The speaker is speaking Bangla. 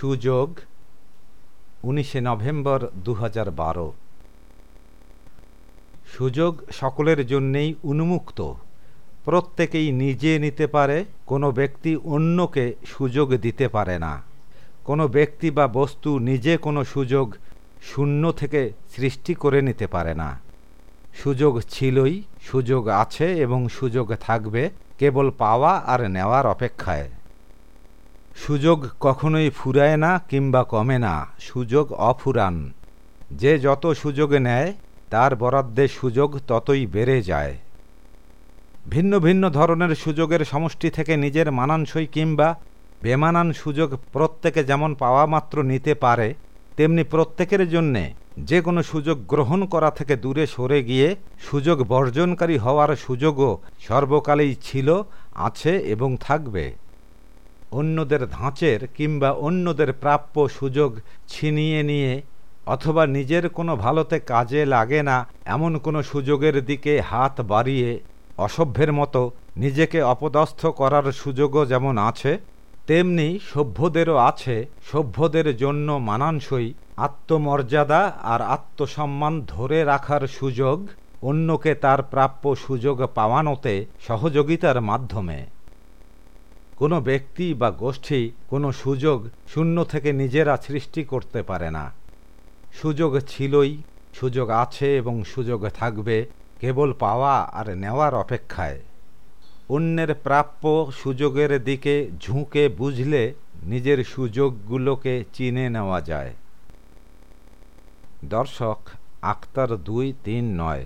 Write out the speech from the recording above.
সুযোগ উনিশে নভেম্বর দু বারো। সুযোগ সকলের জন্যেই উন্মুক্ত। প্রত্যেকেই নিজে নিতে পারে, কোনো ব্যক্তি অন্যকে সুযোগ দিতে পারে না। কোনো ব্যক্তি বা বস্তু নিজে কোনো সুযোগ শূন্য থেকে সৃষ্টি করে নিতে পারে না। সুযোগ ছিলই, সুযোগ আছে এবং সুযোগ থাকবে, কেবল পাওয়া আর নেওয়ার অপেক্ষায়। সুযোগ কখনোই ফুরায় না কিংবা কমে না, সুযোগ অফুরান। যে যত সুযোগ নেয়, তার বরাদ্দে সুযোগ ততই বেড়ে যায়। ভিন্ন ভিন্ন ধরনের সুযোগের সমষ্টি থেকে নিজের মানানসই কিংবা বেমানান সুযোগ প্রত্যেকে যেমন পাওয়া মাত্র নিতে পারে, তেমনি প্রত্যেকের জন্যে যে কোনো সুযোগ গ্রহণ করা থেকে দূরে সরে গিয়ে সুযোগ বর্জনকারী হওয়ার সুযোগও সর্বকালেই ছিল, আছে এবং থাকবে। অন্যদের ধাঁচের কিংবা অন্যদের প্রাপ্য সুযোগ ছিনিয়ে নিয়ে অথবা নিজের কোনো ভালোতে কাজে লাগে না এমন কোনো সুযোগের দিকে হাত বাড়িয়ে অসভ্যের মতো নিজেকে অপদস্থ করার সুযোগও যেমন আছে, তেমনি সভ্যদেরও আছে সভ্যদের জন্য মানানসই আত্মমর্যাদা আর আত্মসম্মান ধরে রাখার সুযোগ অন্যকে তার প্রাপ্য সুযোগ পাওয়ানোতে সহযোগিতার মাধ্যমে। কোনো ব্যক্তি বা গোষ্ঠী, কোনো সুযোগ শূন্য থেকে নিজেরা সৃষ্টি করতে পারে না। সুযোগ ছিলই, সুযোগ আছে এবং সুযোগ থাকবে কেবল পাওয়া আর নেওয়ার অপেক্ষায়। অন্যের প্রাপ্য সুযোগের দিকে ঝুঁকে বুঝলে নিজের সুযোগগুলোকে চিনে নেওয়া যায়। দর্শক আক্তার দুই তিন নয়।